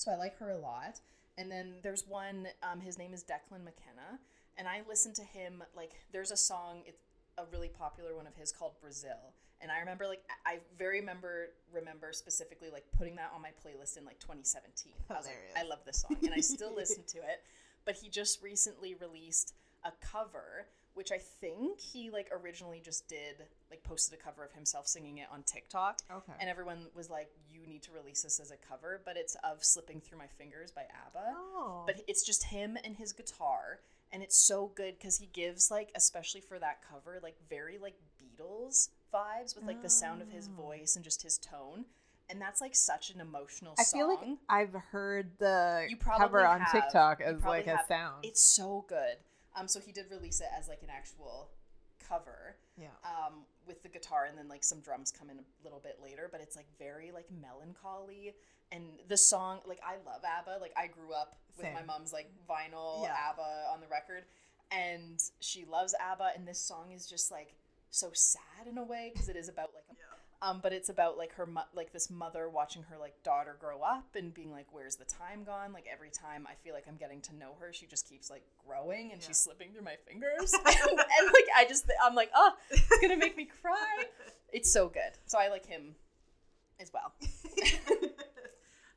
So I like her a lot. And then there's one. Um, his name is Declan McKenna, and I listen to him like there's a song. It's a really popular one of his called Brazil. And I remember like I very remember remember specifically like putting that on my playlist in like 2017. I was like, Hilarious. I love this song, and I still listen to it. But he just recently released a cover which I think he like originally just did like posted a cover of himself singing it on TikTok Okay. and everyone was like you need to release this as a cover but it's of Slipping Through My Fingers by ABBA oh. but it's just him and his guitar and it's so good cuz he gives like especially for that cover like very like Beatles vibes with like the sound of his Oh. voice and just his tone and that's like such an emotional I song feel like I've heard the You probably cover on have. TikTok as like a have. sound. it's so good um so he did release it as like an actual cover yeah. um, with the guitar and then like some drums come in a little bit later but it's like very like melancholy and the song like i love abba like i grew up with my mom's like vinyl Yeah. abba on the record and she loves abba and this song is just like so sad in a way because it is about like. Um, but it's about like her mo- like this mother watching her like daughter grow up and being like where's the time gone? Like every time i feel like i'm getting to know her she just keeps like growing and Yeah. she's slipping through my fingers. And, and like i just i'm like oh it's gonna make me cry. It's so good. So i like him as well.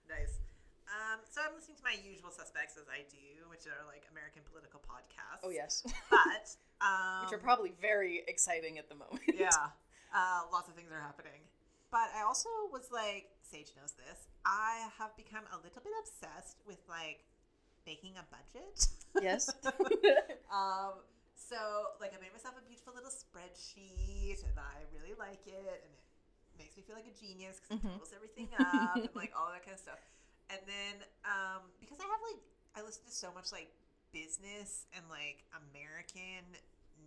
Nice. Um, so I'm listening to my usual suspects as I do, which are like American political podcasts. oh yes. But um, which are probably very exciting at the moment. Yeah, uh, lots of things are happening. But I also was like, Sage knows this. I have become a little bit obsessed with like making a budget. yes um, so like I made myself a beautiful little spreadsheet, and I really like it, and it makes me feel like a genius because Mhm. it totals everything up and like all that kind of stuff. And then um, because I have like I listen to so much like business and like American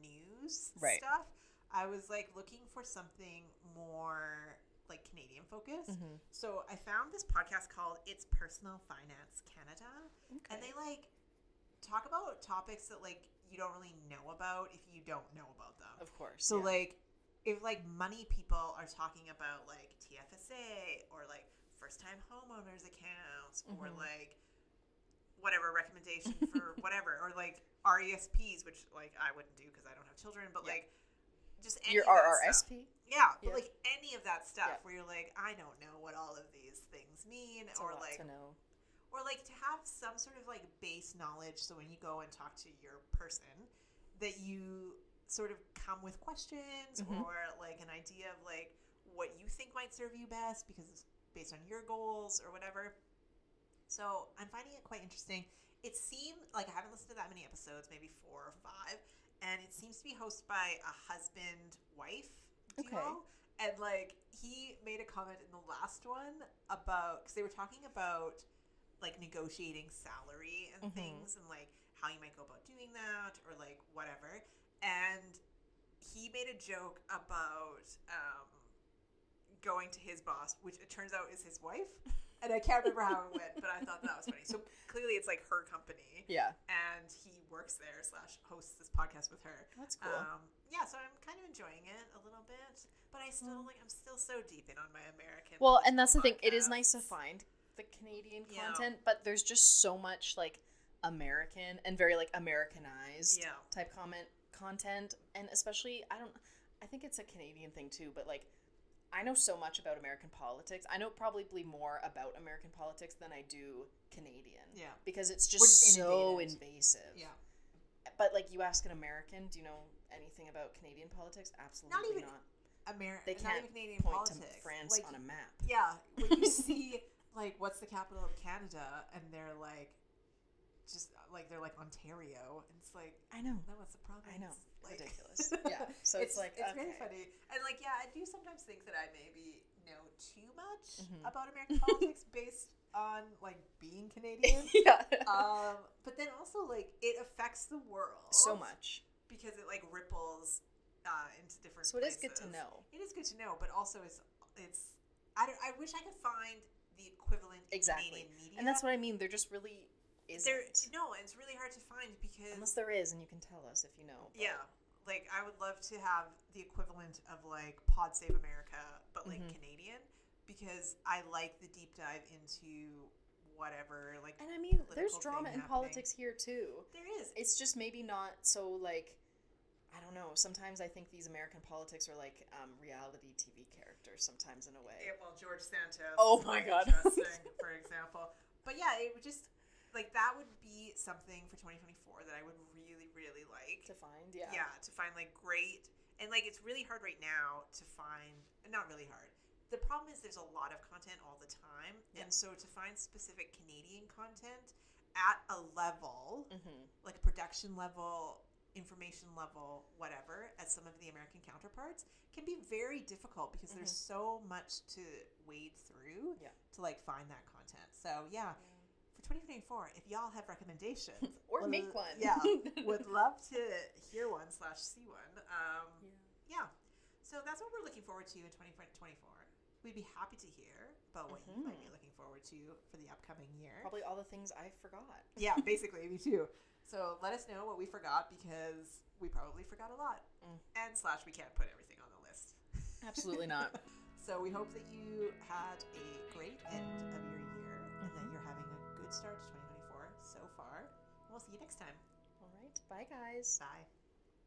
news Right. stuff, I was like looking for something more like Canadian focused. Mhm. So I found this podcast called It's Personal Finance Canada and they like talk about topics that like you don't really know about if you don't know about them. of course So yeah. like if like money people are talking about like TFSA or like first time homeowners accounts or Mhm. like whatever recommendation for whatever or like RESPs which like I wouldn't do because I don't have children but Yeah. like just any your of that stuff. RRSP Yeah, but Yeah. like any of that stuff Yeah. where you're like I don't know what all of these things mean It's or like or like to have some sort of like base knowledge so when you go and talk to your person that you sort of come with questions Mhm. or like an idea of like what you think might serve you best because it's based on your goals or whatever so i'm finding it quite interesting it seemed like i haven't listened to that many episodes maybe four or five and it seems to be hosted by a husband wife Okay. duo and like he made a comment in the last one about because they were talking about like negotiating salary and Mhm. things and like how you might go about doing that or like whatever and he made a joke about um, going to his boss which it turns out is his wife and i can't remember how it went but i thought that was funny so clearly it's like her company yeah and he works there slash hosts this podcast with her that's cool um, yeah, so I'm kind of enjoying it a little bit, but I still like I'm still so deep in on my American. Well, and that's the thing. It is nice to find the Canadian Yeah. content, but there's just so much like American and very like Americanized Yeah. type comment content, and especially I don't. I think it's a Canadian thing too, but like I know so much about American politics. I know probably more about American politics than I do Canadian. Yeah. Because it's just, just so invasive. Yeah. But like you ask an American, do you know anything about Canadian politics? Absolutely even not. America. They not can't even Canadian point politics. to France like, on a map. Yeah, when you see like what's the capital of Canada, and they're like, just uh, like they're like Ontario, and it's like, I know. no, it's the province. I know. Like, Ridiculous. Yeah. So it's, like it's very okay. funny, and like yeah, I do sometimes think that I maybe know too much Mhm. about American politics based on like being Canadian. yeah. um, but then also like it affects the world so much. because it like ripples uh, into different. So it is good to know. It is good to know, but also it's it's. I, don't, I wish I could find the equivalent in Exactly. Canadian media. And that's what I mean. They're just really isn't. there. No, it's really hard to find because Unless there is, and you can tell us if you know. but- yeah, like I would love to have the equivalent of like Pod Save America, but like Mhm. Canadian, because I like the deep dive into whatever like. And I mean, there's drama in politics here too. There is. It's just maybe not so like. I don't know. Sometimes I think these American politics are like um, reality TV characters. Sometimes in a way. Yeah, well, George Santos. Oh my God. Interesting, for example. But yeah, it would just like that would be something for 2024 that I would really, really like. to find, yeah. Yeah, to find like great and like it's really hard right now to find. Not really hard. The problem is there's a lot of content all the time, Yeah. and so to find specific Canadian content at a level, Mm-hmm. like production level, information level, whatever, as some of the American counterparts, can be very difficult because there's so much to wade through Mm-hmm. Yeah. to like find that content. So yeah, for 2024, if y'all have recommendations Or would make one. yeah, would love to hear one slash see one. Um, Yeah. yeah, so that's what we're looking forward to in 2024. We'd be happy to hear about what you might be Mhm. looking forward to for the upcoming year. Probably all the things I forgot. Yeah, basically, me too. So let us know what we forgot because we probably forgot a lot. Mm. And slash, we can't put everything on the list. Absolutely not. So we hope that you had a great end of your year start to 2024 so far. We'll see you next time. All right. Bye, guys. Bye.